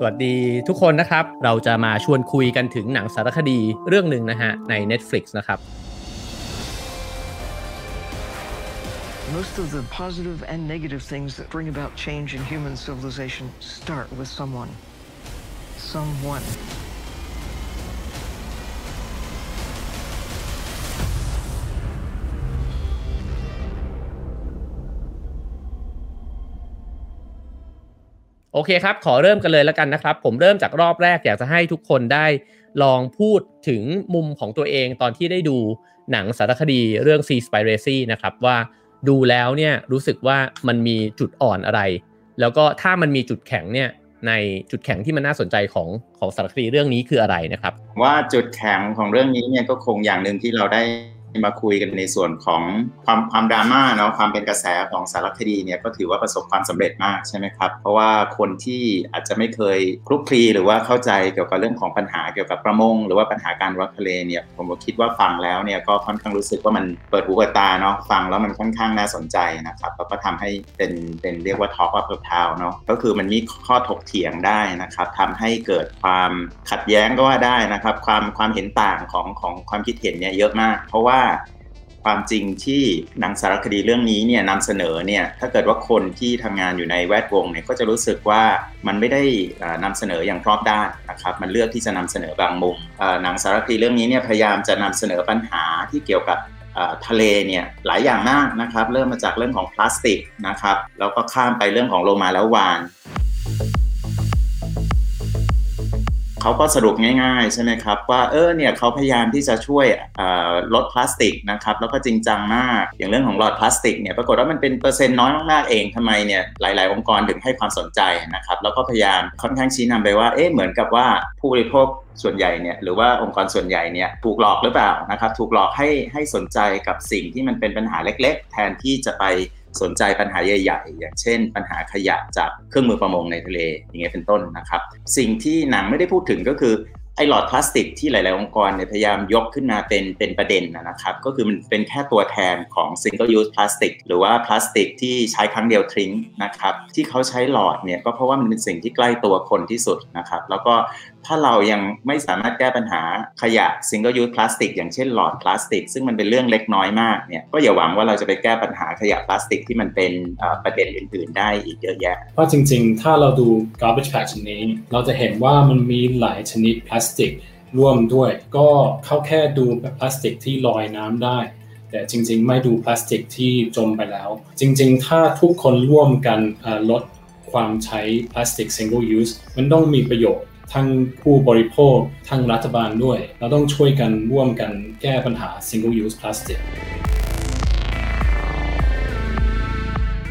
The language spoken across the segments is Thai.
สวัสดีทุกคนนะครับ เราจะมาชวนคุยกันถึงหนังสารคดีเรื่องหนึ่งนะฮะใน Netflix นะครับ Most of the positive and negative things that bring about change in human civilization start with someone. Someone. โอเคครับ ขอเริ่มกันเลยแล้วกันนะครับ ผมเริ่มจากรอบแรกอยากจะให้ทุกคนได้ลองพูดถึงมุมของตัวเองตอนที่ได้ดูหนังสารคดีเรื่อง Sea Spiracy นะครับว่าดูแล้วเนี่ยรู้สึกว่ามันมีจุดอ่อนอะไร แล้วก็ถ้ามันมีจุดแข็งเนี่ยในจุดแข็งที่มันน่าสนใจของของสารคดีเรื่องนี้คืออะไรนะครับ ว่าจุดแข็งของเรื่องนี้เนี่ยก็คงอย่างหนึ่งที่เราได้ มาคุยกันในส่วนของความความดราม่าเนาะความเป็นกระแสของสารคดีเนี่ยก็ถือว่าประสบความสำเร็จมากใช่ไหมครับเพราะว่าคนที่อาจจะไม่เคยคลุกคลีหรือว่าเข้าใจเกี่ยวกับเรื่องของปัญหาเกี่ยวกับประมง หรือว่าปัญหาการวัดทะเลเนี่ยผมก็คิดว่าฟังแล้วเนี่ยก็ค่อนข้างรู้สึกว่ามันเปิดหูเปิดตาเนาะฟังแล้วมันค่อนข้างน่าสนใจนะครับแล้วก็ทำให้เป็นเป็นเรียกว่า Talk of the Town เนาะก็คือมันมีข้อถกเถียงได้นะครับทำให้เกิดความขัดแย้งก็ว่าได้นะครับ ความความเห็นต่างของของความคิดเห็นเนี่ยเยอะมาก เพราะว่าความจริงที่หนังสารคดีเรื่องนี้เนี่ยนำเสนอเนี่ยถ้าเกิดว่าคนที่ทำงานอยู่ในแวดวงเนี่ยก็จะรู้สึกว่ามันไม่ได้นำเสนออย่างรอบด้านนะครับมันเลือกที่จะนำเสนอบางมุมหนังสารคดีเรื่องนี้เนี่ยพยายามจะนำเสนอปัญหาที่เกี่ยวกับทะเลเนี่ยหลายอย่างมากนะครับ เริ่มมาจากเรื่องของพลาสติกนะครับแล้วก็ข้ามไปเรื่องของโลมาแล้ววาน เขาก็สรุปง่ายๆ ใช่ไหมครับว่าเออเนี่ยเขาพยายามที่จะช่วยลดพลาสติกนะครับแล้วก็จริงจังมากอย่างเรื่องของหลอดพลาสติกเนี่ยปรากฏว่ามันเป็นเปอร์เซ็นต์น้อยมากๆเองทำไมเนี่ยหลาย ๆ องค์กรถึงให้ความสนใจนะครับแล้วก็พยายามค่อนข้างชี้นำไปว่าเอ๊ะเหมือนกับว่าผู้บริโภคส่วนใหญ่เนี่ยหรือว่าองค์กรส่วนใหญ่เนี่ยถูกหลอกหรือเปล่านะครับถูกหลอกให้ให้สนใจกับสิ่งที่มันเป็นปัญหาเล็ก ๆ แทนที่จะไปสนใจปัญหาใหญ่ ๆ อย่างเช่น ปัญหาขยะจากเครื่องมือประมงในทะเลอย่างเงี้ยเป็นต้นนะครับ สิ่งที่หนังไม่ได้พูดถึงก็คือไอ้หลอดพลาสติกที่หลาย ๆ องค์กรเนี่ยพยายามยกขึ้นมาเป็นเป็นประเด็นนะครับ ก็คือมันเป็นแค่ตัวแทนของ single use plastic หรือว่าพลาสติกที่ใช้ครั้งเดียวทิ้งนะครับ ที่เขาใช้หลอดเนี่ยก็เพราะว่ามันเป็นสิ่งที่ใกล้ตัวคนที่สุดนะครับ แล้วก็ ถ้าเรายังไม่สามารถแก้ปัญหาขยะ single use plastic อย่างเช่นหลอดพลาสติก ซึ่งมันเป็นเรื่องเล็กน้อยมากเนี่ยก็อย่าหวังว่าเราจะไปแก้ปัญหาขยะพลาสติกที่มันเป็นประเด็นอื่น ๆ ได้อีกเยอะแยะ เพราะจริง ๆ ถ้าเราดู garbage patch นี้ เราจะเห็นว่ามันมีหลายชนิดพลาสติกร่วมด้วย ก็เขาแค่ดูพลาสติกที่ลอยน้ำได้ แต่จริง ๆ ไม่ดูพลาสติกที่จมไปแล้ว จริง ๆ ถ้าทุกคนร่วมกันลดความใช้พลาสติก single use มันต้องมีประโยชน์ ทั้งผู้บริโภค ทั้งรัฐบาลด้วย เราต้องช่วยกันร่วมกันแก้ปัญหา single use plastic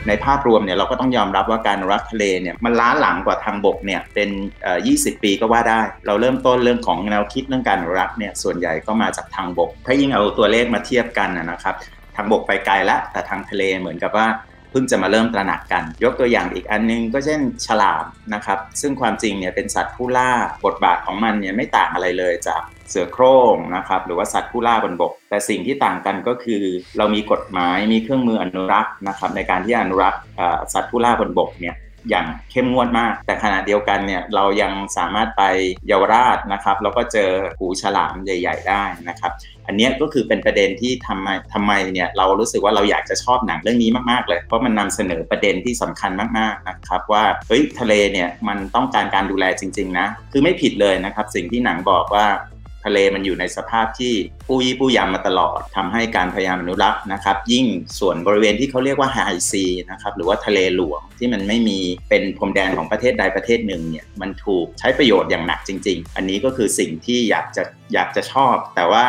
ในภาพรวมเนี่ยเราก็ต้องยอมรับว่าการรักทะเลเนี่ยมันล้าหลังกว่าทางบกเนี่ยเป็น 20 ปีก็ว่าได้ เราเริ่มต้นเรื่องของแนวคิดเรื่องการรักเนี่ยส่วนใหญ่ก็มาจากทางบก ถ้ายิ่งเอาตัวเลขมาเทียบกันนะครับทางบกไปไกลแล้วแต่ทางทะเลเหมือนกับว่า เพิ่งจะมาเริ่มตระหนักกัน ยกตัวอย่างอีกอันนึงก็เช่นฉลามนะครับ ซึ่งความจริงเนี่ยเป็นสัตว์ผู้ล่าบทบาทของมันเนี่ยไม่ต่างอะไรเลยจากเสือโคร่งนะครับหรือว่าสัตว์ผู้ล่าบนบก แต่สิ่งที่ต่างกันก็คือ เรามีกฎหมายมีเครื่องมืออนุรักษ์นะครับในการที่อนุรักษ์สัตว์ผู้ล่าบนบกเนี่ย อย่างเข้มงวดมาก แต่ขณะเดียวกันเนี่ยเรายังสามารถไปเยาวราชนะครับแล้วก็เจอหูฉลามใหญ่ ๆ ได้นะครับอันนี้ก็คือเป็นประเด็นที่ทำไมทำไมเนี่ยเรารู้สึกว่าเราอยากจะชอบหนังเรื่องนี้มากๆ เลย เพราะมันนำเสนอประเด็นที่สำคัญมากๆนะครับว่าเฮ้ยทะเลเนี่ยมันต้องการการดูแลจริง ๆ นะ คือไม่ผิดเลยนะครับสิ่งที่หนังบอกว่า ทะเลมันอยู่ในสภาพที่ปูยี่ปูยำมาตลอดทำให้การพยายามอนุรักษ์นะครับ ยิ่งส่วนบริเวณที่เขาเรียกว่าไฮซีนะครับหรือว่าทะเลหลวงที่มันไม่มีเป็นพรมแดนของประเทศใดประเทศหนึ่งเนี่ยมันถูกใช้ประโยชน์อย่างหนักจริง ๆ อันนี้ก็คือสิ่งที่อยากจะอยากจะชอบ แต่ว่า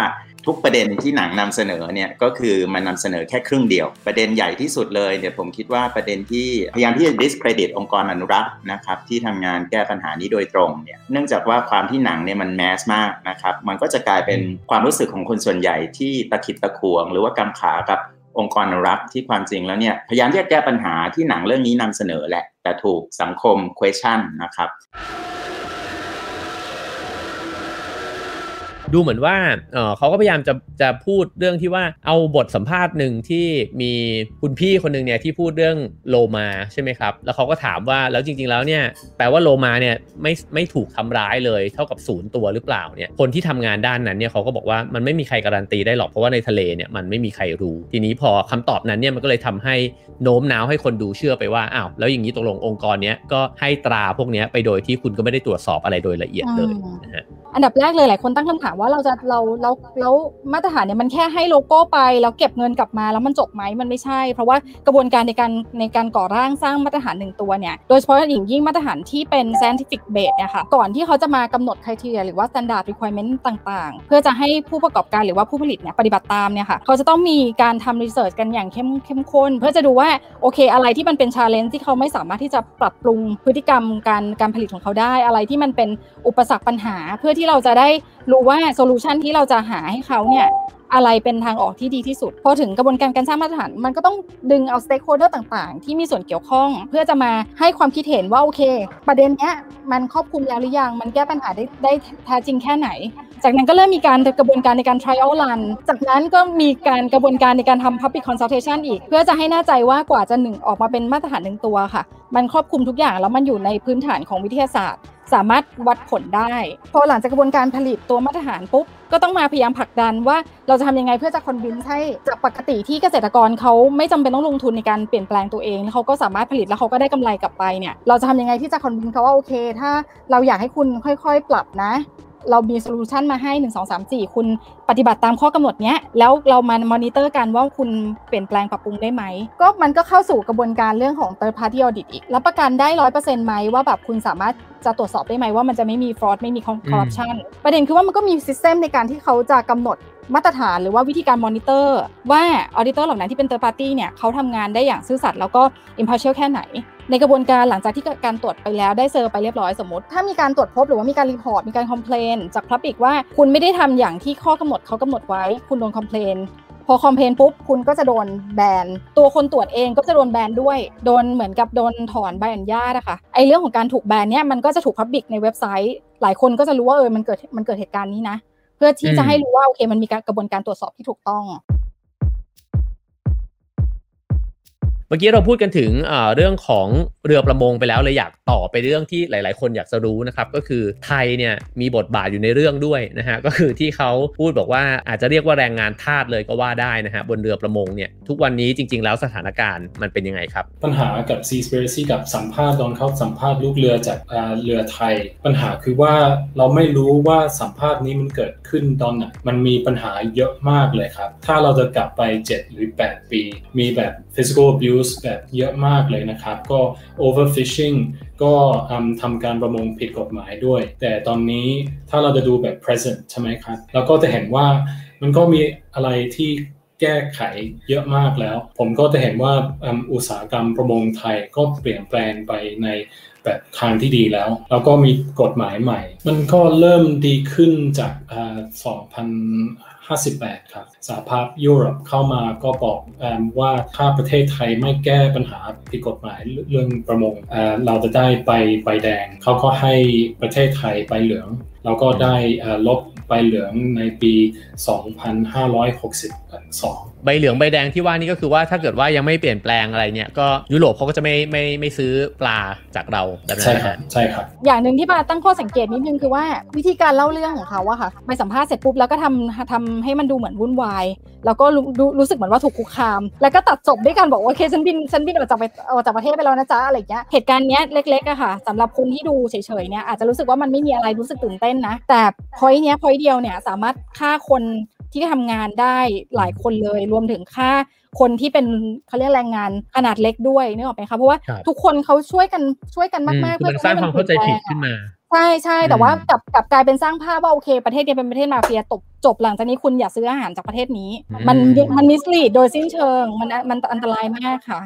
ทุกประเด็นที่หนังนำเสนอเนี่ยก็คือมันนำเสนอแค่ครึ่งเดียว ประเด็นใหญ่ที่สุดเลยเนี่ยผมคิดว่าประเด็นที่พยายามที่จะ discredit องค์กรอนุรักษ์นะครับที่ทำงานแก้ปัญหานี้โดยตรงเนี่ยเนื่องจากว่าความที่หนังเนี่ยมันแมสมากนะครับมันก็จะกลายเป็นความรู้สึกของคนส่วนใหญ่ที่ตะขิดตะขวง หรือว่ากำขากับองค์กรอนุรักษ์ที่ความจริงแล้วเนี่ยพยายามที่จะแก้ปัญหาที่หนังเรื่องนี้นำเสนอแหละแต่ถูกสังคม question นะครับ ดูเหมือนว่าเออเขาก็พยายามจะจะพูดเรื่องที่ว่าเอาบทสัมภาษณ์หนึ่งที่มีคุณพี่คนหนึ่งเนี่ยที่พูดเรื่องโลมาใช่ไหมครับ แล้วเขาก็ถามว่าแล้วจริง ๆ แล้วเนี่ยแปลว่าโลมาเนี่ยไม่ไม่ถูกทำร้ายเลยเท่ากับศูนย์ตัวหรือเปล่าเนี่ยคนที่ทำงานด้านนั้นเนี่ยเขาก็บอกว่ามันไม่มีใครการันตีได้หรอกเพราะว่าในทะเลเนี่ยมันไม่มีใครรู้ ทีนี้พอคำตอบนั้นเนี่ยมันก็เลยทำให้โน้มน้าวให้คนดูเชื่อไปว่าอ้าวแล้วอย่างนี้ตกลงองค์กรเนี้ยก็ให้ตราพวกเนี้ยไปโดยที่คุณก็ไม่ได้ตรวจสอบอะไรโดยละเอียดเลยนะฮะ อันดับแรกเลยหลายคนตั้งคำถามว่าเราจะเราเราแล้วมาตรฐานเนี่ยมันแค่ให้โลโก้ไปแล้วเก็บเงินกลับมาแล้วมันจบไหมมันไม่ใช่ เพราะว่ากระบวนการในการในการก่อร่างสร้างมาตรฐานหนึ่งตัวเนี่ยโดยเฉพาะอย่างยิ่งมาตรฐานที่เป็น scientific base เนี่ยค่ะก่อนที่เขาจะมากำหนด criteria หรือว่า standard requirement ต่างๆ เพื่อจะให้ผู้ประกอบการหรือว่าผู้ผลิตเนี่ยปฏิบัติตามเนี่ยค่ะเขาจะต้องมีการทำ research กันอย่างเข้มเข้มข้น เพื่อจะดูว่าโอเค อะไรที่มันเป็น challenge ที่เขาไม่สามารถที่จะปรับปรุงพฤติกรรมการการผลิตของเขาได้อะไรที่มันเป็นอุปสรรคปัญหาเพื่อที่เราจะได้รู้ว่า solution ที่เราจะหาให้เขาเนี่ยอะไรเป็นทางออกที่ดีที่สุด พอถึงกระบวนการการสร้างมาตรฐาน มันก็ต้องดึงเอา stakeholder ต่างๆ ที่มีส่วนเกี่ยวข้อง เพื่อจะมาให้ความคิดเห็นว่า โอเค ประเด็นเนี้ยมันครอบคลุมแล้วหรือยัง มันแก้ปัญหาได้ได้แท้จริงแค่ไหน จากนั้นก็เริ่มมีการกระบวนการในการ trial run จากนั้นก็มีการกระบวนการในการทำ public consultation อีก เพื่อจะให้แน่ใจว่ากว่าจะหนึ่งออกมาเป็นมาตรฐานหนึ่งตัวค่ะ มันครอบคลุมทุกอย่างแล้วมันอยู่ในพื้นฐานของวิทยาศาสตร์ สามารถวัดผลได้ พอหลังจากกระบวนการผลิตตัวมาตรฐานปุ๊บ ก็ต้องมาพยายามผลักดันว่าเราจะทำยังไงเพื่อจะ convince ให้จากปกติที่เกษตรกรเขาไม่จำเป็นต้องลงทุนในการเปลี่ยนแปลงตัวเองแล้วเขาก็สามารถผลิตแล้วเขาก็ได้กำไรกลับไปเนี่ยเราจะทำยังไงที่จะ convince เขาว่าโอเค ถ้าเราอยากให้คุณค่อย ๆ ปรับนะ เรามี solution มาให้1 2 3 4คุณปฏิบัติตามข้อกำหนดเนี้ยแล้วเรามามอนิเตอร์กันว่าคุณเปลี่ยนแปลงปรับปรุงได้ไหม ก็มันก็เข้าสู่กระบวนการเรื่องของ third party audit อีกแล้วประกันได้ร้อยเปอร์เซ็นต์ไหมว่าแบบคุณสามารถจะตรวจสอบได้ไหมว่ามันจะไม่มี fraud ไม่มี corruption ประเด็นคือว่ามันก็มี system ในการที่เขาจะกำหนด มาตรฐานหรือว่าวิธีการมอนิเตอร์ว่า auditor เหล่านั้นที่เป็น third party เนี่ยเขาทำงานได้อย่างซื่อสัตย์แล้วก็ impartial แค่ไหน ในกระบวนการหลังจากที่การตรวจไปแล้วได้ cert ไปเรียบร้อยสมมติ ถ้ามีการตรวจพบหรือว่ามีการ report มีการ complain จาก public ว่าคุณไม่ได้ทำอย่างที่ข้อกำหนดเขากำหนดไว้ คุณโดน complainพอคอมเพลนปุ๊บคุณก็จะโดนแบนตัวคนตรวจเองก็จะโดนแบนด้วย โดนเหมือนกับโดนถอนใบอนุญาตอะค่ะไอเรื่องของการถูกแบนเนี่ยมันก็จะถูกพับบิกในเว็บไซต์ หลายคนก็จะรู้ว่าเออมันเกิดมันเกิดเหตุการณ์นี้นะ เพื่อที่จะให้รู้ว่าโอเคมันมีการกระบวนการตรวจสอบที่ถูกต้อง เมื่อกี้เราพูดกันถึงเรื่องของเรือประมงไปแล้วเลยอยากต่อไปเรื่องที่หลาย ๆ คนอยากจะรู้นะครับก็คือไทยเนี่ยมีบทบาทอยู่ในเรื่องด้วยนะฮะก็คือที่เขาพูดบอกว่าอาจจะเรียกว่าแรงงานทาสเลยก็ว่าได้นะฮะบนเรือประมงเนี่ยทุกวันนี้จริง ๆ แล้วสถานการณ์มันเป็นยังไงครับ ปัญหากับ Seaspiracy กับสัมภาษณ์ตอนเขาสัมภาษณ์ลูกเรือจากเรือไทย ปัญหาคือว่าเราไม่รู้ว่าสัมภาษณ์นี้มันเกิดขึ้นตอนไหนมันมีปัญหาเยอะมากเลยครับถ้าเราจะกลับไป 7 หรือ 8 ปี มีแบบ physical abuse แบบเยอะมากเลยนะครับ ก็ overfishing ก็ทำการประมงผิดกฎหมายด้วย แต่ตอนนี้ถ้าเราจะดูแบบ present ใช่ไหมครับเราก็จะเห็นว่ามันก็มีอะไรที่แก้ไขเยอะมากแล้ว ผมก็จะเห็นว่าอุตสาหกรรมประมงไทยก็เปลี่ยนแปลงไปใน แบบทางที่ดีแล้ว แล้วก็มีกฎหมายใหม่ มันก็เริ่มดีขึ้นจาก2058 ครับสหภาพยุโรปเข้ามาก็บอกว่าถ้าประเทศไทยไม่แก้ปัญหาผิดกฎหมายเรื่องประมงเราจะได้ไปใบแดง เขาก็ให้ประเทศไทยใบเหลืองแล้วก็ได้ลบใบเหลืองในปี 2562ใบเหลืองใบแดงที่ว่านี่ก็คือว่าถ้าเกิดว่ายังไม่เปลี่ยนแปลงอะไรเนี่ยก็ยุโรปเขาก็จะไม่ไม่ไม่ซื้อปลาจากเราแบบนั้นใช่ครับใช่ครับ อย่างหนึ่งที่ปาตั้งข้อสังเกตนิดนึงคือว่าวิธีการเล่าเรื่องของเขาอะค่ะไปสัมภาษณ์เสร็จปุ๊บแล้วก็ทำทำให้มันดูเหมือนวุ่นวาย แล้วก็รู้รู้สึกเหมือนว่าถูกคุกคาม แล้วก็ตัดจบด้วยการบอกว่าโอเคฉันบินฉันบินออกจากไปออกจากประเทศไปแล้วนะจ๊ะอะไรเงี้ยเหตุการณ์เนี้ยเล็กๆอะค่ะสำหรับคนที่ดูเฉยๆเนี่ยอาจจะรู้สึกว่ามันไม่มีอะไรรู้สึกตื่นเต้นนะแต่พอยเนี้ยพอยเดียวเนี่ยสามารถฆ่าคนที่ทำงานได้หลายคนเลยรวมถึงค่าคนที่เป็นเขาเรียกแรงงานขนาดเล็กด้วยนึกออกไหมคะเพราะว่าทุกคนเขาช่วยกันช่วยกันมากๆเพื่อสร้างความเข้าใจผิดขึ้นมาใช่ใช่แต่ว่ากลับกลับกลายเป็นสร้างภาพว่าโอเคประเทศนี้เป็นประเทศมาเฟียตบจบหลังจากนี้คุณอย่าซื้ออาหารจากประเทศนี้ มันมันมิสลีดโดยสิ้นเชิงมันมันอันตรายมากค่ะ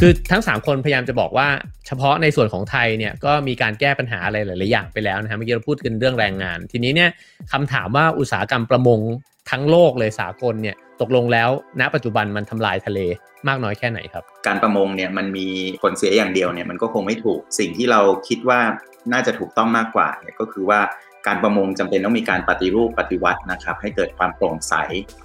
คือทั้ง 3 คนพยายามจะบอกว่าเฉพาะในส่วนของไทยเนี่ยก็มีการแก้ปัญหาอะไรหลาย ๆ อย่างไปแล้วนะฮะเมื่อกี้เราพูดกันเรื่องแรงงาน ทีนี้เนี่ยคำถามว่าอุตสาหกรรมประมงทั้งโลกเลยสากลเนี่ยตกลงแล้ว ณ ปัจจุบันมันทำลายทะเลมากน้อยแค่ไหนครับ การประมงเนี่ยมันมีผลเสียอย่างเดียวเนี่ยมันก็คงไม่ถูกสิ่งที่เราคิดว่าน่าจะถูกต้องมากกว่าเนี่ยก็คือว่า การประมงจำเป็นต้องมีการปฏิรูปปฏิวัตินะครับ ให้เกิดความโปร่งใส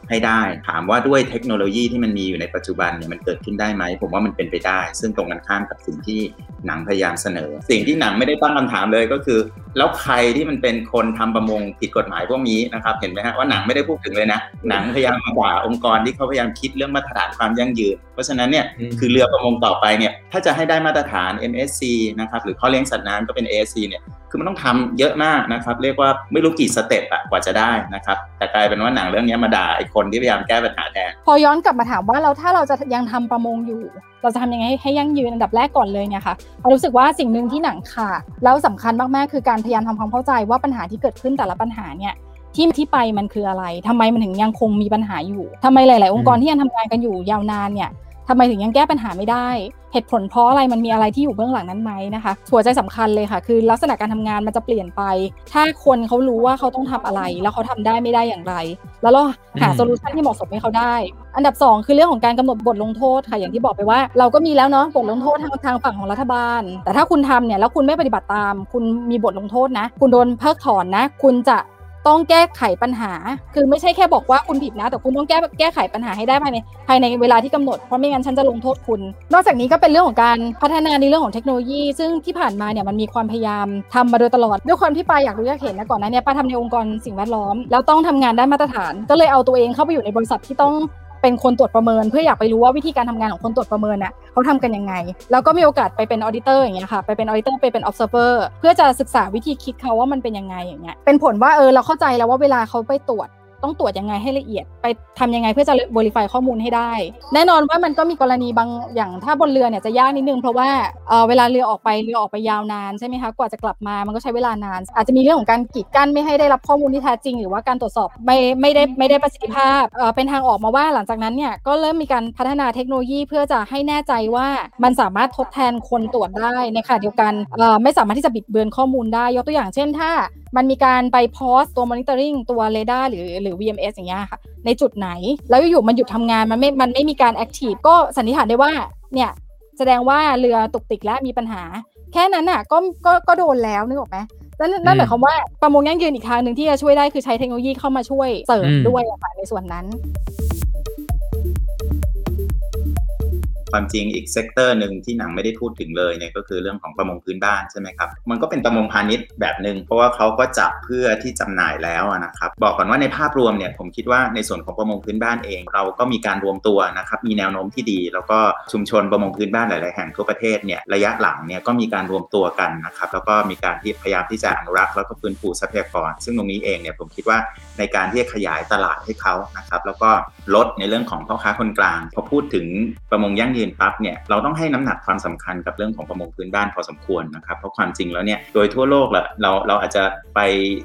ให้ได้ ถามว่าด้วยเทคโนโลยีที่มันมีอยู่ในปัจจุบันเนี่ยมันเกิดขึ้นได้ไหม ผมว่ามันเป็นไปได้ ซึ่งตรงกันข้ามกับสิ่งที่หนังพยายามเสนอ สิ่งที่หนังไม่ได้ตั้งคำถามเลยก็คือ แล้วใครที่มันเป็นคนทำประมงผิดกฎหมายพวกนี้นะครับ เห็นไหมฮะว่าหนังไม่ได้พูดถึงเลยนะหนังพยายามมาด่าองค์กรที่เขาพยายามคิดเรื่องมาตรฐานความยั่งยืน เพราะฉะนั้นเนี่ยอืมคือเรือประมงต่อไปเนี่ยถ้าจะให้ได้มาตรฐาน MSC นะครับหรือข้อเลี้ยงสัตว์น้ำก็เป็น ASC เนี่ย คือมันต้องทำเยอะมากนะครับ เรียกว่าไม่รู้กี่สเต็ปอะกว่าจะได้นะครับ แต่กลายเป็นว่าหนังเรื่องนี้มาด่าไอ้คนที่พยายามแก้ปัญหาแทน พอย้อนกลับมาถามว่าเราถ้าเราจะยังทำประมงอยู่ เราจะทำยังไงให้ยั่งยืนอันดับแรกก่อนเลยเนี่ยค่ะเรารู้สึกว่าสิ่งหนึ่งที่หนังขาดแล้วสำคัญมากๆคือการพยายามทำความเข้าใจว่าปัญหาที่เกิดขึ้นแต่ละปัญหาเนี่ยที่ที่ไปมันคืออะไรทำไมมันถึงยังคงมีปัญหาอยู่ทำไมหลาย ๆ องค์กรที่ยังทำงานกันอยู่ยาวนานเนี่ย ทำไมถึงยังแก้ปัญหาไม่ได้ เหตุผลเพราะอะไรมันมีอะไรที่อยู่เบื้องหลังนั้นไหมนะคะหัวใจสำคัญเลยค่ะ คือลักษณะการทำงานมันจะเปลี่ยนไป ถ้าคนเขารู้ว่าเขาต้องทำอะไร แล้วเขาทำได้ไม่ได้อย่างไร แล้วเราหาอืม solution ที่เหมาะสมให้เขาได้ อันดับ 2 คือเรื่องของการกำหนดบทลงโทษค่ะอย่างที่บอกไปว่า เราก็มีแล้วเนาะบทลงโทษทางทางฝั่งของรัฐบาล แต่ถ้าคุณทำเนี่ยแล้วคุณไม่ปฏิบัติตาม คุณมีบทลงโทษนะ คุณโดนเพิกถอนนะ คุณจะ ต้องแก้ไขปัญหา คือไม่ใช่แค่บอกว่าคุณผิดนะ แต่คุณต้องแก้แก้ไขปัญหาให้ได้ภายในภายในเวลาที่กำหนด เพราะไม่งั้นฉันจะลงโทษคุณ นอกจากนี้ก็เป็นเรื่องของการพัฒนาในเรื่องของเทคโนโลยี ซึ่งที่ผ่านมาเนี่ยมันมีความพยายามทำมาโดยตลอด ด้วยความที่ปาอยากรู้อยากเห็นนะก่อนหน้าเนี้ปาทำในองค์กรสิ่งแวดล้อม แล้วต้องทำงานด้านมาตรฐาน ก็เลยเอาตัวเองเข้าไปอยู่ในบริษัทที่ต้องเป็นคนตรวจประเมิน เพื่ออยากไปรู้ว่าวิธีการทำงานของคนตรวจประเมินน่ะ เขาทำกันยังไง แล้วก็มีโอกาสไปเป็น auditor อย่างเงี้ยค่ะไปเป็น auditor ไปเป็น observer เพื่อจะศึกษาวิธีคิดเขาว่ามันเป็นยังไงอย่างเงี้ยเป็นผลว่าเออเราเข้าใจแล้วว่าเวลาเขาไปตรวจ ต้องตรวจยังไงให้ละเอียด ไปทำยังไงเพื่อจะ verify ข้อมูลให้ได้ แน่นอนว่ามันก็มีกรณีบางอย่างถ้าบนเรือเนี่ยจะยากนิดนึงเพราะว่าเอ่อเวลาเรือออกไปเรือออกไปยาวนานใช่ไหมคะกว่าจะกลับมามันก็ใช้เวลานาน อาจจะมีเรื่องของการกีดกั้นไม่ให้ได้รับข้อมูลที่แท้จริง หรือว่าการตรวจสอบไม่ไม่ได้ไม่ได้ประสิทธิภาพเอ่อเป็นทางออกมาว่าหลังจากนั้นเนี่ยก็เริ่มมีการพัฒนาเทคโนโลยีเพื่อจะให้แน่ใจว่ามันสามารถทดแทนคนตรวจได้ในขณะเดียวกันเอ่อไม่สามารถที่จะบิดเบือนข้อมูลได้ ยกตัวอย่างเช่นถ้ามันมีการไปโพสต์ตัว monitoring ตัวเรดาร์หรือหรือ VMS อย่างเงี้ยค่ะในจุดไหน แล้วอยู่ๆมันหยุดทำงานมันไม่มันไม่มีการ active ก็สันนิษฐานได้ว่าเนี่ยแสดงว่าเรือตุกติกและมีปัญหา แค่นั้นน่ะก็ก็ก็โดนแล้วนึกออกไหมนั่นนั่นหมายความว่าประมงยั่งยืนอีกทางหนึ่งที่จะช่วยได้คือใช้เทคโนโลยีเข้ามาช่วยเสริมอืมด้วยอะค่ะในส่วนนั้น ความจริงอีก sector หนึ่งที่หนังไม่ได้พูดถึงเลยเนี่ยก็คือเรื่องของประมงพื้นบ้านใช่ไหมครับมันก็เป็นประมงพาณิชย์แบบหนึ่งเพราะว่าเขาก็จับเพื่อที่จำหน่ายแล้วนะครับบอกก่อนว่าในภาพรวมเนี่ยผมคิดว่าในส่วนของประมงพื้นบ้านเอง เราก็มีการรวมตัวนะครับมีแนวโน้มที่ดี แล้วก็ชุมชนประมงพื้นบ้านหลาย ๆ แห่งทั่วประเทศเนี่ยระยะหลังเนี่ยก็มีการรวมตัวกันนะครับแล้วก็มีการที่พยายามที่จะอนุรักษ์แล้วก็ฟื้นฟูทรัพยากร ซึ่งตรงนี้เองเนี่ยผมคิดว่าในการที่จะขยายตลาดให้เขานะครับแล้วก็ลดในเรื่องของพ่อค้าคนกลาง พอพูดถึงประมงยั่งยืนปั๊บเนี่ยเราต้องให้น้ำหนักความสำคัญกับเรื่องของประมงพื้นบ้านพอสมควรนะครับเพราะความจริงแล้วเนี่ยโดยทั่วโลกแหละเราเราอาจจะไป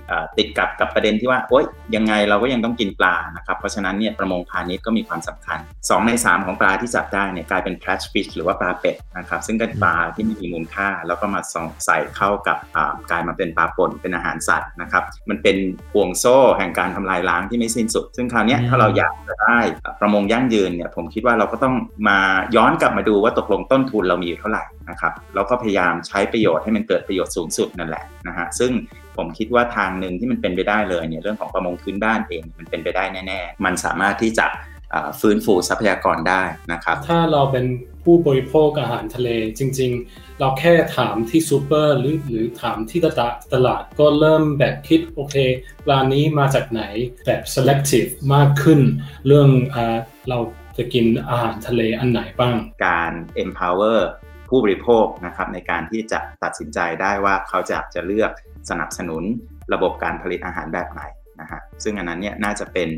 เอ่อติดกับกับประเด็นที่ว่าโอ๊ยยังไงเราก็ยังต้องกินปลานะครับเพราะฉะนั้นเนี่ยประมงพาณิชย์ก็มีความสำคัญ 2 ใน 3 ของปลาที่จับได้เนี่ยกลายเป็น catch fish หรือว่าปลาเป็ดนะครับซึ่งเป็นปลาที่มีมูลค่า แล้วก็มาส่องใส่เข้ากับอ่ากลายมาเป็นปลาป่นเป็นอาหารสัตว์นะครับมันเป็นห่วงโซ่แห่งการทำลายล้างที่ไม่สิ้นสุด ซึ่งคราวเนี้ยอืมถ้าเราอยากจะได้ประมงยั่งยืนเนี่ยผมคิดว่าเราก็ต้องมาย้อนอนกลับมาดูว่าตกลงต้นทุนเรามีอยู่เท่าไหร่นะครับแล้วก็พยายามใช้ประโยชน์ให้มันเกิดประโยชน์สูงสุดนั่นแหละนะฮะซึ่งผมคิดว่าทางหนึ่งที่มันเป็นไปได้เลยเนี่ยเรื่องของประมงพื้นบ้านเองมันเป็นไปได้แน่ๆ มันสามารถที่จะฟื้นฟูทรัพยากรได้นะครับ ถ้าเราเป็นผู้บริโภคอาหารทะเลจริง ๆ เราแค่ถามที่ซูเปอร์หรือหรือถามที่ตลาดตลาดก็เริ่มแบบคิดโอเคปลานี้มาจากไหนแบบ selective มากขึ้น เรื่องอเรา จะกินอาหารทะเลอันไหนบ้าง การ empower ผู้บริโภคนะครับในการที่จะตัดสินใจได้ว่าเขาจะจะเลือกสนับสนุนระบบการผลิตอาหารแบบไหนนะฮะซึ่งอันนั้นเนี่ยน่าจะเป็น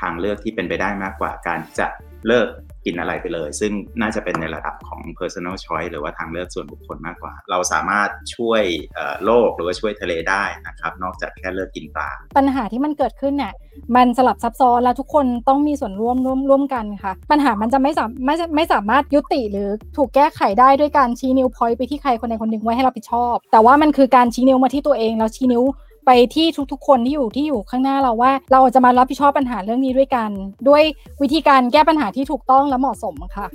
ทางเลือกที่เป็นไปได้มากกว่าการที่จะเลิก กินอะไรไปเลย ซึ่งน่าจะเป็นในระดับของ personal choice หรือว่าทางเลือกส่วนบุคคลมากกว่า เราสามารถช่วยโลกหรือว่าช่วยทะเลได้นะครับ นอกจากแค่เลิกกินปลา ปัญหาที่มันเกิดขึ้นเนี่ยมันสลับซับซ้อนแล้วทุกคนต้องมีส่วนร่วมร่วมร่วมกันค่ะ ปัญหามันจะไม่สามไม่ไม่สามารถยุติหรือถูกแก้ไขได้ด้วยการชี้นิ้วพอยต์ไปที่ใครคนใดคนหนึ่งไว้ให้รับผิดชอบ แต่ว่ามันคือการชี้นิ้วมาที่ตัวเองแล้วชี้นิ้ว ไปที่ทุกๆ คนที่อยู่ที่อยู่ข้างหน้าเราว่า เราจะมารับผิดชอบปัญหาเรื่องนี้ด้วยกัน ด้วยวิธีการแก้ปัญหาที่ถูกต้องและเหมาะสมค่ะ